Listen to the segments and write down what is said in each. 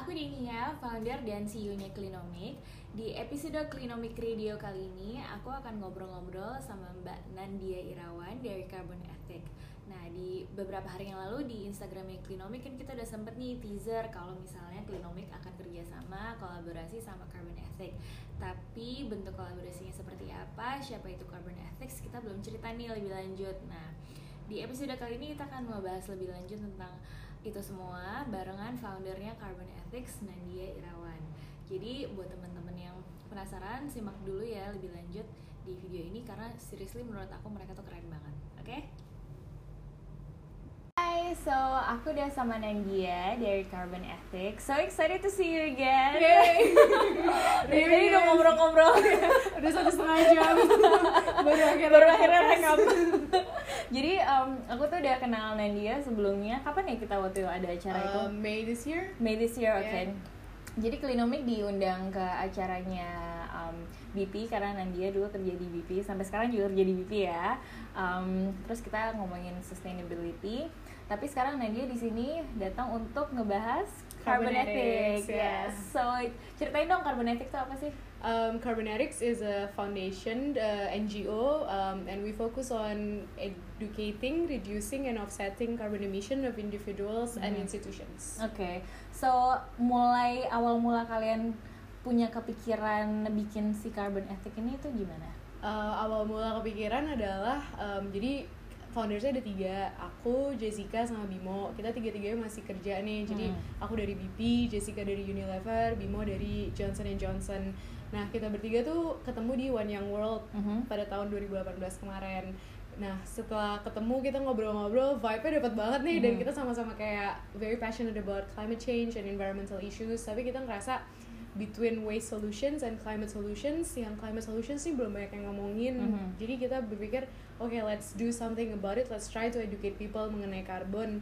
aku Dinia, founder dan CEO-nya Klinomik. Di episode Klinomik Radio kali ini, aku akan ngobrol-ngobrol sama Mbak Nandia Irawan dari Carbon Ethic. Nah, di beberapa hari yang lalu di Instagramnya Klinomik kan kita udah sempet nih teaser kalau misalnya Klinomik akan kerjasama kolaborasi sama Carbon Ethic. Tapi bentuk kolaborasinya seperti apa, siapa itu Carbon Ethics, kita belum cerita nih lebih lanjut. Nah, di episode kali ini kita akan membahas lebih lanjut tentang itu semua barengan foundernya Carbon Ethics Nandia Irawan. Jadi buat teman-teman yang penasaran simak dulu ya lebih lanjut di video ini karena seriously menurut aku mereka tuh keren banget. Oke? Okay? Hai, so aku udah sama Nandia dari Carbon Ethics. So excited to see you again. Yay! Tadi udah ngobrol-ngobrol. Udah satu setengah jam baru akhirnya Baru akhirnya rekam. Jadi um, aku tuh udah kenal Nandia sebelumnya. Kapan ya kita waktu ada acara itu? Um, May this year. May this year, oke. Yeah. Jadi Klinomik diundang ke acaranya um, BP karena Nandia dulu kerja di BP sampai sekarang juga kerja di BP ya. Um, terus kita ngomongin sustainability. Tapi sekarang Nandia di sini datang untuk ngebahas carbon, Carbon ethics. ethics, yeah. Yes. So ceritain dong carbon ethics itu apa sih? Um, Carbonetics is a foundation uh, NGO, um, and we focus on educating, reducing, and offsetting carbon emission of individuals and Mhm. institutions. Oke. So mulai awal mula kalian punya kepikiran bikin si carbon ethic ini itu gimana? Uh, awal mula kepikiran adalah um, jadi foundersnya ada tiga aku Jessica sama Bimo kita tiga tiganya masih kerja nih jadi Hmm. aku dari BP Jessica dari Unilever Bimo dari Johnson Johnson nah kita bertiga tuh ketemu di One Young World Mhm. pada tahun 2018 kemarin nah setelah ketemu kita ngobrol-ngobrol vibe-nya dapat banget nih dan Mhm. kita sama-sama kayak very passionate about climate change and environmental issues tapi kita ngerasa between waste solutions and climate solutions yang climate solutions sih belum banyak yang ngomongin Mhm. jadi kita berpikir oke let's do something about it. Let's try to educate people mengenai karbon.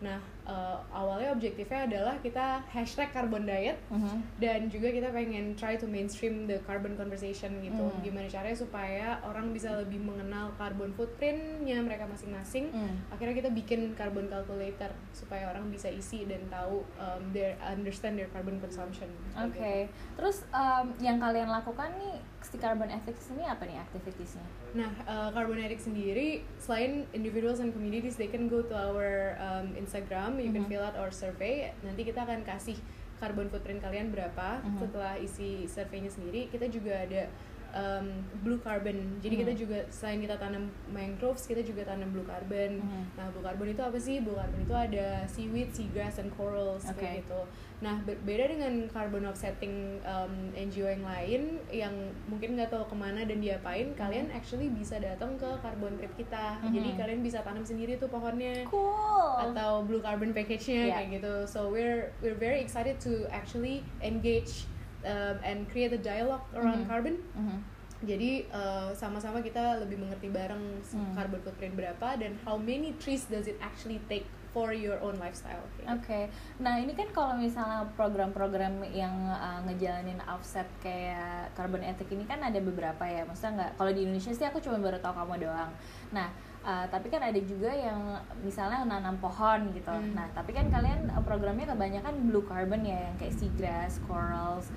Nah eh, awalnya objektifnya adalah kita hashtag carbon diet Mhm. dan juga kita pengen try to mainstream the carbon conversation gitu Hmm. gimana caranya supaya orang bisa lebih mengenal carbon footprintnya mereka masing-masing Hmm. akhirnya kita bikin carbon calculator supaya orang bisa isi dan tahu um, their understand their carbon consumption Oke, kayak gitu. terus um, yang kalian lakukan nih si carbon ethics ini apa nih activitiesnya? Nah, uh, Carbonetics sendiri selain individuals and communities, they can go to our um, Instagram, you can Mhm. fill out our survey. Nanti kita akan kasih carbon footprint kalian berapa Mhm. setelah isi surveinya sendiri. Kita juga ada um, blue carbon. Jadi kita Mhm. juga selain kita tanam mangroves, kita juga tanam blue carbon. Mhm. Nah, blue carbon itu apa sih? Blue carbon itu ada seaweed, seagrass, and corals Oke. kayak gitu. Nah, berbeda dengan carbon offsetting um, NGO yang lain yang mungkin nggak tahu ke mana dan diapain, kalian actually bisa datang ke carbon trip kita. Mhm. Jadi kalian bisa tanam sendiri tuh pohonnya Cool. atau blue carbon package-nya Yeah. kayak gitu. So we're we're very excited to actually engage um, and create a dialogue around Mhm. carbon. Mhm. Jadi uh, sama-sama kita lebih mengerti bareng Hmm. carbon footprint berapa dan how many trees does it actually take for your own lifestyle. Oke, gitu. nah ini kan kalau misalnya program-program yang uh, ngejalanin offset kayak carbon ethic ini kan ada beberapa ya, maksudnya nggak kalau di Indonesia sih aku cuma baru tahu kamu doang. Nah, uh, tapi kan ada juga yang misalnya nanam pohon gitu. Hmm. Nah, tapi kan kalian uh, programnya kebanyakan blue carbon ya, yang kayak seagrass, corals.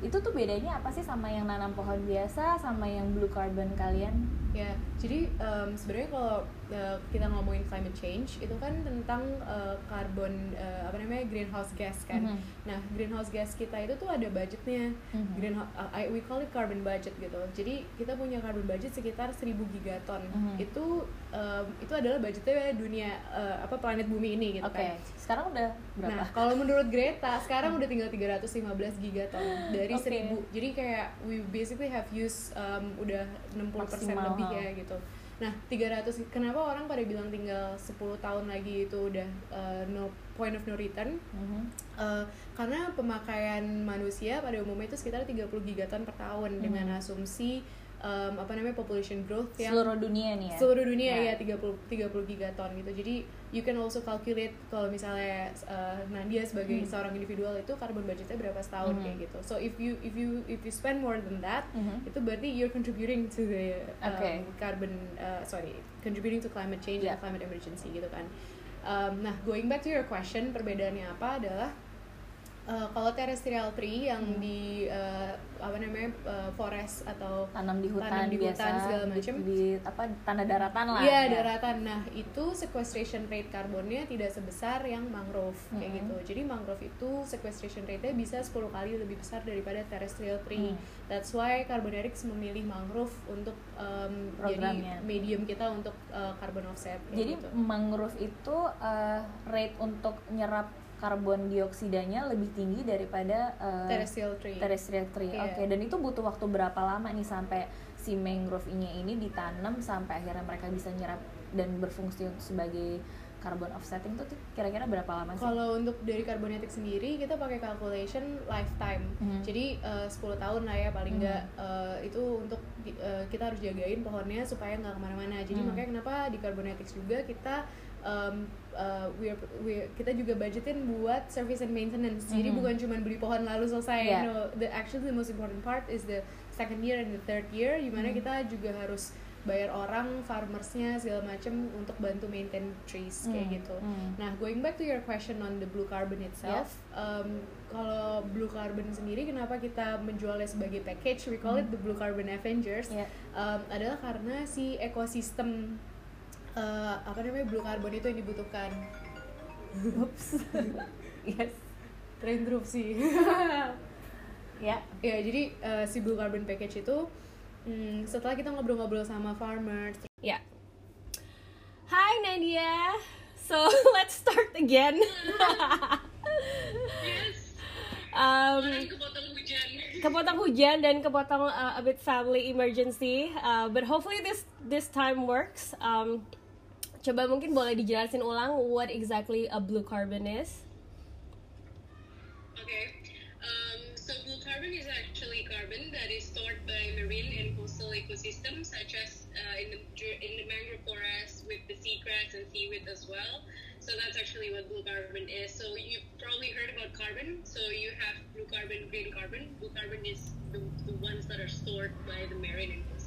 Itu tuh bedanya apa sih sama yang nanam pohon biasa sama yang blue carbon kalian? Ya, jadi um, sebenarnya kalau uh, kita ngomongin climate change itu kan tentang uh, carbon uh, apa namanya greenhouse gas kan. Mhm. Nah, greenhouse gas kita itu tuh ada budgetnya. Mhm. Greenhouse uh, I- we call it carbon budget gitu. Jadi kita punya carbon budget sekitar 1000 gigaton. Mhm. Itu um, itu adalah budgetnya dunia uh, apa planet bumi ini gitu Oke, kan. sekarang udah berapa? Nah, kalau menurut Greta, sekarang udah tinggal 315 gigaton dari Oke. 1000. Jadi kayak we basically have used um, udah 60% Maksimal, lebih ya gitu. Nah, 300 kenapa orang pada bilang tinggal 10 tahun lagi itu udah uh, no point of no return? Mhm. Uh, karena pemakaian manusia pada umumnya itu sekitar 30 gigaton per tahun dengan Hmm. asumsi um, apa namanya population growth yang Seluruh dunia nih ya. seluruh dunia Ya. ya 30 30 gigaton gitu. Jadi you can also calculate kalau misalnya uh, Nadia sebagai Hmm. seorang individual itu carbon budgetnya berapa setahun Mhm. kayak gitu. So if you if you if you spend more than that Mhm. itu berarti you're contributing to the um, Okay. carbon uh, sorry contributing to climate change Yeah. and climate emergency gitu kan. Um, nah going back to your question perbedaannya apa adalah Uh, kalau terrestrial tree yang Hmm. di uh, apa namanya uh, forest atau tanam di hutan Tanam di biasa hutan segala di- macem. di, apa tanah daratan lah Iya ya. daratan. Nah itu sequestration rate karbonnya tidak sebesar yang mangrove kayak Mm-mm. gitu. Jadi mangrove itu sequestration rate-nya bisa 10 kali lebih besar daripada terrestrial tree. Hmm. That's why Carbonetics memilih mangrove untuk um, Programnya. jadi medium kita untuk uh, carbon offset. kayak jadi gitu. mangrove itu uh, rate untuk nyerap karbon dioksidanya lebih tinggi daripada uh, terrestrial tree. terrestrial tree. Iya. Oke, dan itu butuh waktu berapa lama nih sampai si mangrove-nya ini ditanam sampai akhirnya mereka bisa nyerap dan berfungsi sebagai carbon offsetting tuh kira-kira berapa lama sih? Kalau untuk dari Carbonetics sendiri kita pakai calculation lifetime. Mhm. Jadi uh, 10 tahun lah ya paling Mhm. nggak uh, itu untuk uh, kita harus jagain pohonnya supaya nggak ke mana-mana. Jadi Mhm. makanya kenapa di Carbonetics juga kita um, uh, we're, we're- kita juga budgetin buat service and maintenance. Jadi Mhm. bukan cuma beli pohon lalu selesai. Yeah. No, the actually the most important part is the second year and the third year, di mana Mhm. kita juga harus bayar orang farmersnya segala macam untuk bantu maintain trees kayak Hmm, gitu. hmm. Nah, going back to your question on the blue carbon itself, um, kalau blue carbon sendiri kenapa kita menjualnya sebagai package? We call it the blue carbon Avengers. Iya. Um, adalah karena si ekosistem uh, apa namanya blue carbon itu yang dibutuhkan. Oops. yes. Sih. Ya. ya, jadi uh, si blue carbon package itu mm, setelah kita ngobrol-ngobrol sama farmers, Yeah. Hi Nadia. So let's start again. um, kepotong hujan kepotong hujan dan kepotong uh, a bit family emergency. Uh, but hopefully this this time works. Um, coba mungkin boleh dijelasin ulang what exactly a blue carbon is? Okay. Um, so blue carbon is actually carbon that is stored by marine and coastal ecosystems, such as uh, in the in the mangrove forest with the seagrass and seaweed as well. So that's actually what blue carbon is. So you've probably heard about carbon. So you have blue carbon, green carbon. Blue carbon is the, the ones that are stored by the marine and coastal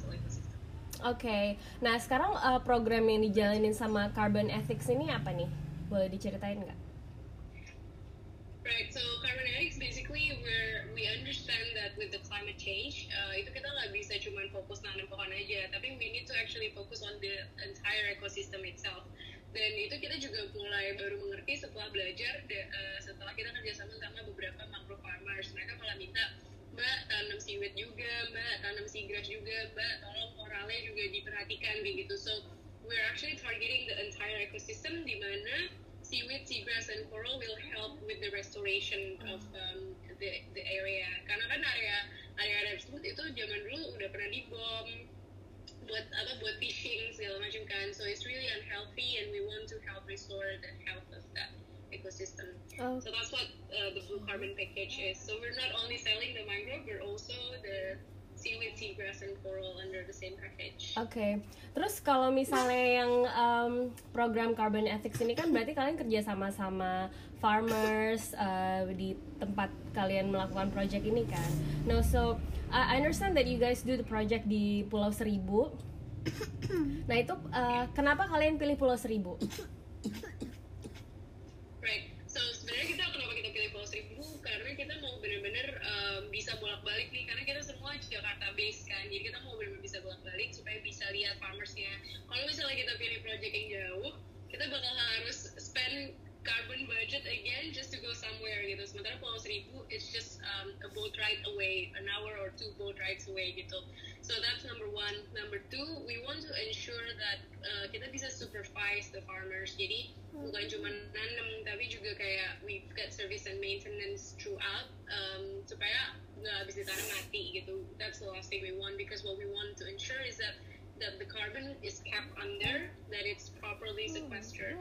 Oke. Nah sekarang uh, program yang dijalanin sama Carbon Ethics ini apa nih? Boleh diceritain nggak? Right, so carbonetics basically where we understand that with the climate change, uh, itu kita nggak bisa cuma fokus nanam pohon aja, tapi we need to actually focus on the entire ecosystem itself. Dan itu kita juga mulai baru mengerti setelah belajar, de- uh, setelah kita kerjasama sama beberapa mangrove farmers. Mereka malah minta, Mbak tanam seaweed juga, Mbak tanam seagrass juga, Mbak tolong koralnya juga diperhatikan kayak gitu. So we're actually targeting the entire ecosystem di mana seaweed, seagrass, and coral will help with the restoration of um, the the area. Karena kan area area tersebut itu zaman dulu udah pernah dibom buat apa buat fishing segala macam kan. So it's really unhealthy, and we want to help restore the health of that ecosystem. Oh. So that's what uh, the blue carbon package is. So we're not only selling the mangrove, we're also the seaweed, seagrass, and coral under the same package. Oke, terus kalau misalnya yang um, program Carbon Ethics ini kan berarti kalian kerja sama sama farmers uh, di tempat kalian melakukan project ini kan. No, so uh, I understand that you guys do the project di Pulau Seribu. Nah itu uh, kenapa kalian pilih Pulau Seribu? Right. So sebenarnya kita kenapa kita pilih Pulau Seribu karena kita mau benar-benar um, bisa bolak-balik nih karena kita semua Jakarta based kan. Jadi kita mau benar-benar bisa bolak-balik supaya bisa lihat farmersnya. Kalau misalnya kita pilih project yang jauh, kita bakal harus spend carbon budget again just to go somewhere gitu. Sementara Pulau Seribu it's just um, a boat ride away, an hour or two boat rides away gitu. So that's number one. Number two, we want to ensure that uh, kita bisa supervise the farmers. Jadi bukan cuma nanam, tapi juga kayak we've got service and maintenance throughout um, supaya nggak habis ditanam mati gitu. That's the last thing we want because what we want to ensure is that that the carbon is kept under, that it's properly sequestered.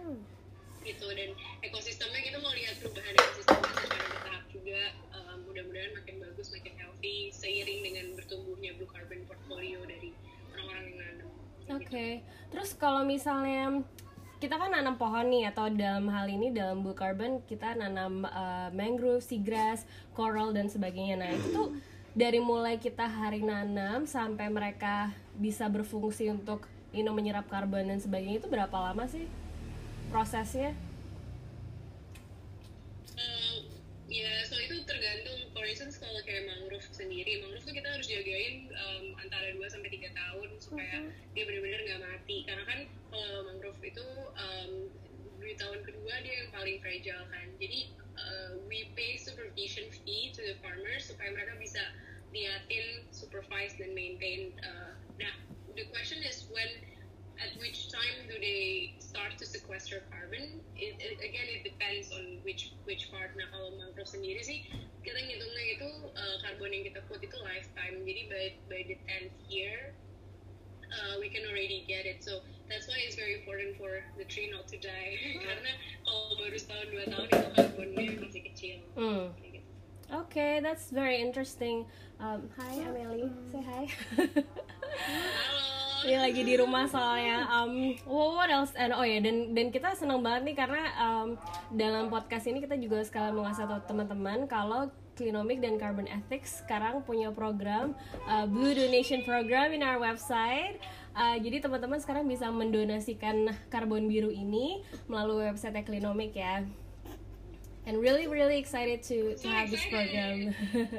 Gitu. Dan ekosistemnya kita mau lihat perubahan ekosistemnya secara bertahap juga. Um, mudah-mudahan makin bagus makin healthy seiring dengan bertumbuhnya blue carbon portfolio dari orang-orang yang Oke, terus kalau misalnya kita kan nanam pohon nih atau dalam hal ini dalam blue carbon kita nanam uh, mangrove, seagrass, coral dan sebagainya. Nah itu tuh dari mulai kita hari nanam sampai mereka bisa berfungsi untuk you menyerap karbon dan sebagainya itu berapa lama sih prosesnya? Ya so itu instance kalau kayak mangrove sendiri, mangrove tuh kita harus jagain 2 sampai tiga tahun supaya dia benar-benar nggak mati. Karena kan kalau mangrove itu um, di tahun kedua dia yang paling fragile kan. Jadi uh, we pay supervision fee to the farmers supaya mereka bisa liatin, supervise dan maintain. Uh, nah, the question is when at which time do they start to sequester carbon? It, it, again, it depends on which which part. Nah, kalau mangrove sendiri sih kita ngitungnya itu uh, karbon yang kita put itu lifetime. Jadi by by the 10th year uh, we can already get it. So that's why it's very important for the tree not to die. Karena kalau baru setahun dua tahun itu karbonnya masih kecil. Hmm. Okay, that's very interesting. Um, hi Amelie, say hi. Halo. Dia lagi di rumah soalnya. Um, what else? And oh ya, dan dan kita senang banget nih karena um, dalam podcast ini kita juga sekalian mau ngasih tahu teman-teman kalau Clinomic dan Carbon Ethics sekarang punya program uh, Blue Donation Program in our website. Uh, jadi teman-teman sekarang bisa mendonasikan karbon biru ini melalui website Clinomic ya. And really really excited to to have this program.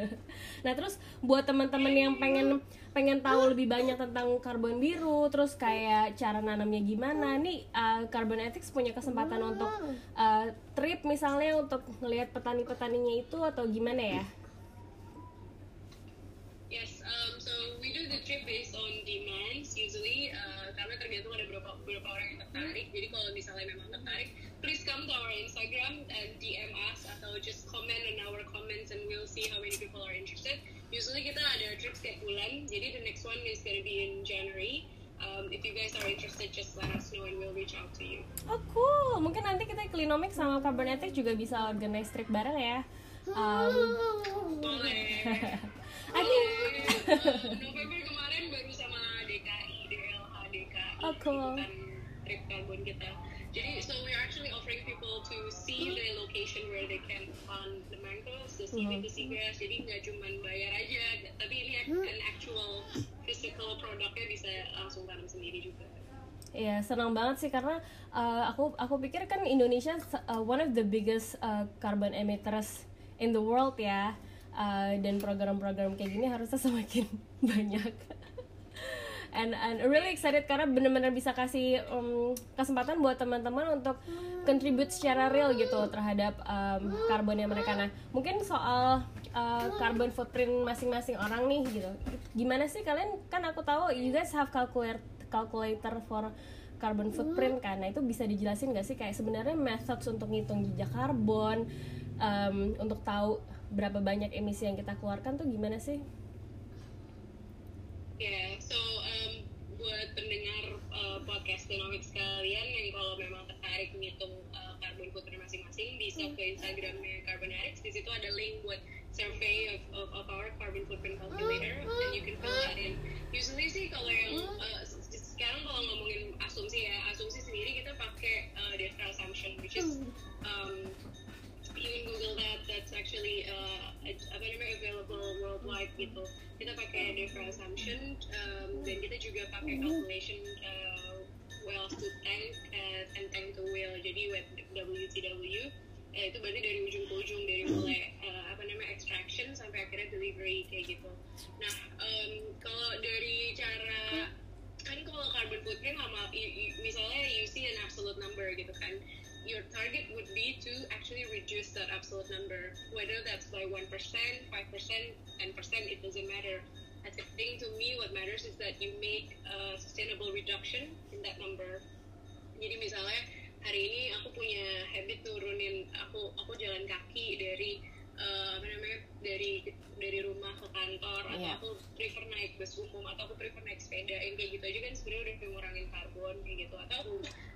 nah terus buat teman-teman yang pengen pengen tahu lebih banyak tentang karbon biru, terus kayak cara nanamnya gimana, nih uh, Carbon Ethics punya kesempatan untuk uh, trip misalnya untuk ngelihat petani-petaninya itu atau gimana ya? Yes, um, so we do the trip based on demands usually uh, karena tergantung ada beberapa beberapa orang yang tertarik. Jadi kalau misalnya memang tertarik, please come to our Instagram and DM us atau just comment on our comments and we'll see how many people are interested. Usually kita ada trip setiap bulan. Jadi the next one is gonna be in January. Um, if you guys are interested, just let us know and we'll reach out to you. Oh cool, mungkin nanti kita Clinomic sama Carbon Ethics juga bisa organize trip bareng ya. Um, Boleh. I think Uh, November kemarin baru sama DKI, DLH DKI Oh, cool. ikutan trip karbon kita. Jadi, so we're actually offering people to see the location where they can plant the mangroves, the seaweed, the seagrass. Jadi nggak cuma bayar aja, tapi ini an actual physical produknya bisa langsung tanam sendiri juga. Ya senang banget sih karena uh, aku aku pikir kan Indonesia uh, one of the biggest uh, carbon emitters in the world ya Uh, dan program-program kayak gini harusnya semakin banyak. And and really excited karena bener-bener bisa kasih um, kesempatan buat teman-teman untuk contribute secara real gitu terhadap um, karbon yang mereka. Nah mungkin soal uh, carbon footprint masing-masing orang nih gitu. Gimana sih kalian? Kan aku tahu you guys have calculator calculator for carbon footprint kan. Nah itu bisa dijelasin gak sih? Kayak sebenarnya methods untuk ngitung jejak karbon um, untuk tahu berapa banyak emisi yang kita keluarkan tuh gimana sih? Ya, so um, buat pendengar podcast Genomics sekalian yang kalau memang tertarik menghitung uh, carbon footprint masing-masing bisa ke Instagramnya Carbonetics. Di situ ada link buat survey of, of, of our carbon footprint calculator and you can fill that in. Usually sih kalau yang uh, sekarang kalau ngomongin asumsi ya, asumsi sendiri kita pakai uh, Defra assumption which is um, you can Google that. That's actually uh, apa namanya available worldwide gitu. Kita pakai Defra assumption um, dan kita juga pakai calculation uh, wells to tank uh, and tank to well. Jadi WTW eh, itu berarti dari ujung ke ujung dari mulai uh, apa namanya extraction sampai akhirnya delivery kayak gitu. Nah um, kalau dari cara kan kalau carbon footprint lama misalnya you see an absolute number gitu kan your target would be to actually reduce that absolute number whether that's by 1% 5% 10% it doesn't matter I think to me what matters is that you make a sustainable reduction in that number. Jadi misalnya hari ini aku punya habit nurunin aku aku jalan kaki dari eh, apa namanya dari dari rumah ke kantor atau Iya. aku prefer naik bus umum atau aku prefer naik sepeda yang kayak gitu aja kan sebenarnya udah ngurangin karbon kayak gitu. Atau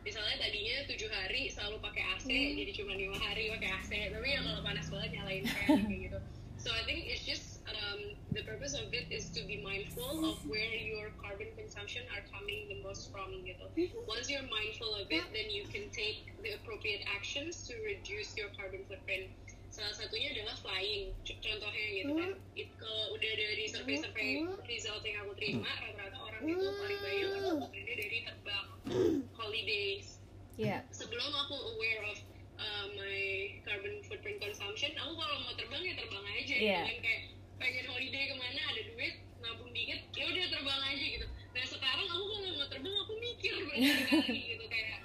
misalnya tadinya tujuh hari selalu pakai AC jadi cuma lima hari pakai AC tapi ya kalau panas banget nyalain fan kayak gitu. So I think it's just um, the purpose of it is to be mindful of where your carbon consumption are coming the most from gitu once you're mindful of it then you can take the appropriate actions to reduce your carbon footprint. Salah satunya adalah flying. Contohnya gitu kan It, kalau udah dari survei-survei result yang aku terima rata-rata orang itu paling banyak carbon footprintnya dari terbang holidays. Iya. sebelum aku aware of uh, my carbon footprint consumption aku kalau mau terbang ya terbang aja pengen holiday ke mana ada duit nabung dikit ya udah terbang aja gitu. Nah sekarang aku kan nggak mau terbang aku mikir berkali-kali gitu kayak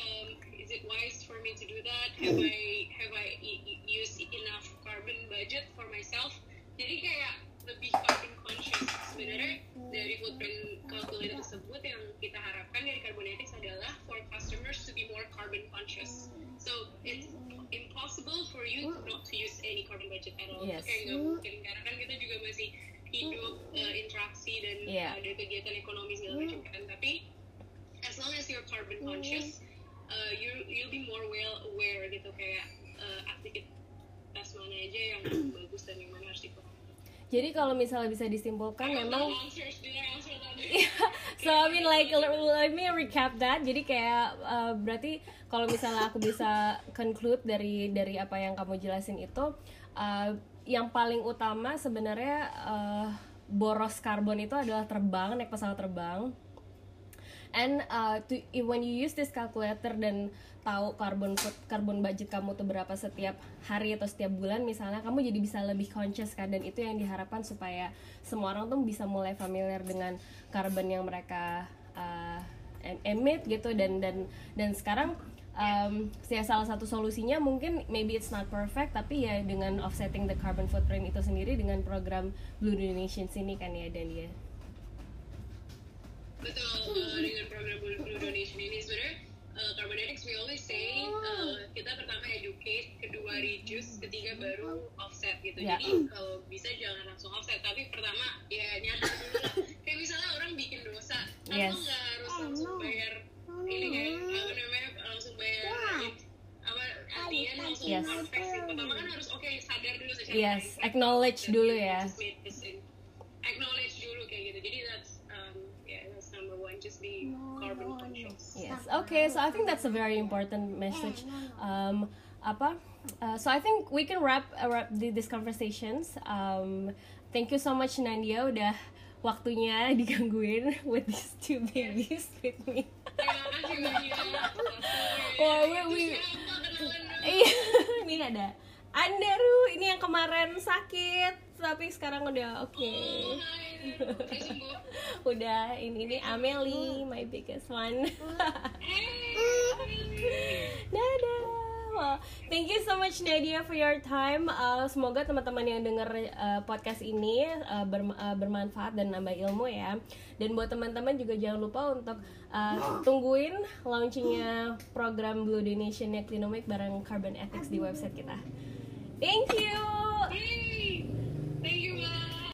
um, is it wise for me to do that? Have I have I used enough carbon budget for myself? Jadi kayak lebih carbon conscious. Sebenarnya dari footprint calculator tersebut yang kita harapkan dari Carbonetics adalah for customers carbon conscious. So it's impossible for you to not to use any carbon budget at all. Yes. Kayak nggak mungkin karena kan kita juga masih hidup uh, interaksi dan Yeah. ada kegiatan ekonomi segala macam kan. Tapi as long as you're carbon conscious uh, you you'll be more well aware gitu. Kayak uh, aktivitas mana aja yang bagus dan yang mana harus dikurangi Jadi kalau misalnya bisa disimpulkan memang know answers did I answer that so I mean like let let me recap that. Jadi kayak uh, berarti kalau misalnya aku bisa conclude dari dari apa yang kamu jelasin itu uh, yang paling utama sebenarnya uh, boros karbon itu adalah terbang naik pesawat terbang. And uh, to, when you use this calculator dan tahu carbon foot, carbon budget kamu tuh berapa setiap hari atau setiap bulan misalnya kamu jadi bisa lebih conscious kan dan itu yang diharapkan supaya semua orang tuh bisa mulai familiar dengan carbon yang mereka uh, em- emit gitu. Dan dan dan sekarang um, ya salah satu solusinya mungkin maybe it's not perfect tapi ya dengan offsetting the carbon footprint itu sendiri dengan program Blue Donations ini kan ya dan ya betul uh, dengan program Blue Blue Donation ini sebenarnya uh, Carbonetics we always say uh, kita pertama educate kedua reduce ketiga baru offset gitu. Ya. jadi kalau bisa jangan langsung offset tapi pertama ya nyadar dulu lah. Kayak misalnya orang bikin dosa Yes. lo nggak harus langsung bayar ini kan? Apa namanya langsung bayar apa artian langsung Yes. confess pertama kan harus oke sadar dulu secara Yes, acknowledge dulu ya. just made this in- acknowledge dulu kayak gitu jadi that's um, yeah that's number one just be carbon conscious Yes. Okay. So I think that's a very important message. Um, apa? Uh, so I think we can wrap uh, wrap the, these conversations. Um, thank you so much Nandia udah waktunya digangguin with these two babies with me. Oh, we, we, iya, ini ada Andaru, ini yang kemarin sakit, tapi sekarang udah oke. Hai. udah ini ini Amelie, my biggest one. Dadah. Well, thank you so much Nadia for your time. Uh, semoga teman-teman yang denger uh, podcast ini uh, berm- uh, bermanfaat dan nambah ilmu ya. Dan buat teman-teman juga jangan lupa untuk uh, tungguin launchingnya program Blue Donation-nya Clinomic bareng Carbon Ethics di website kita. Thank you.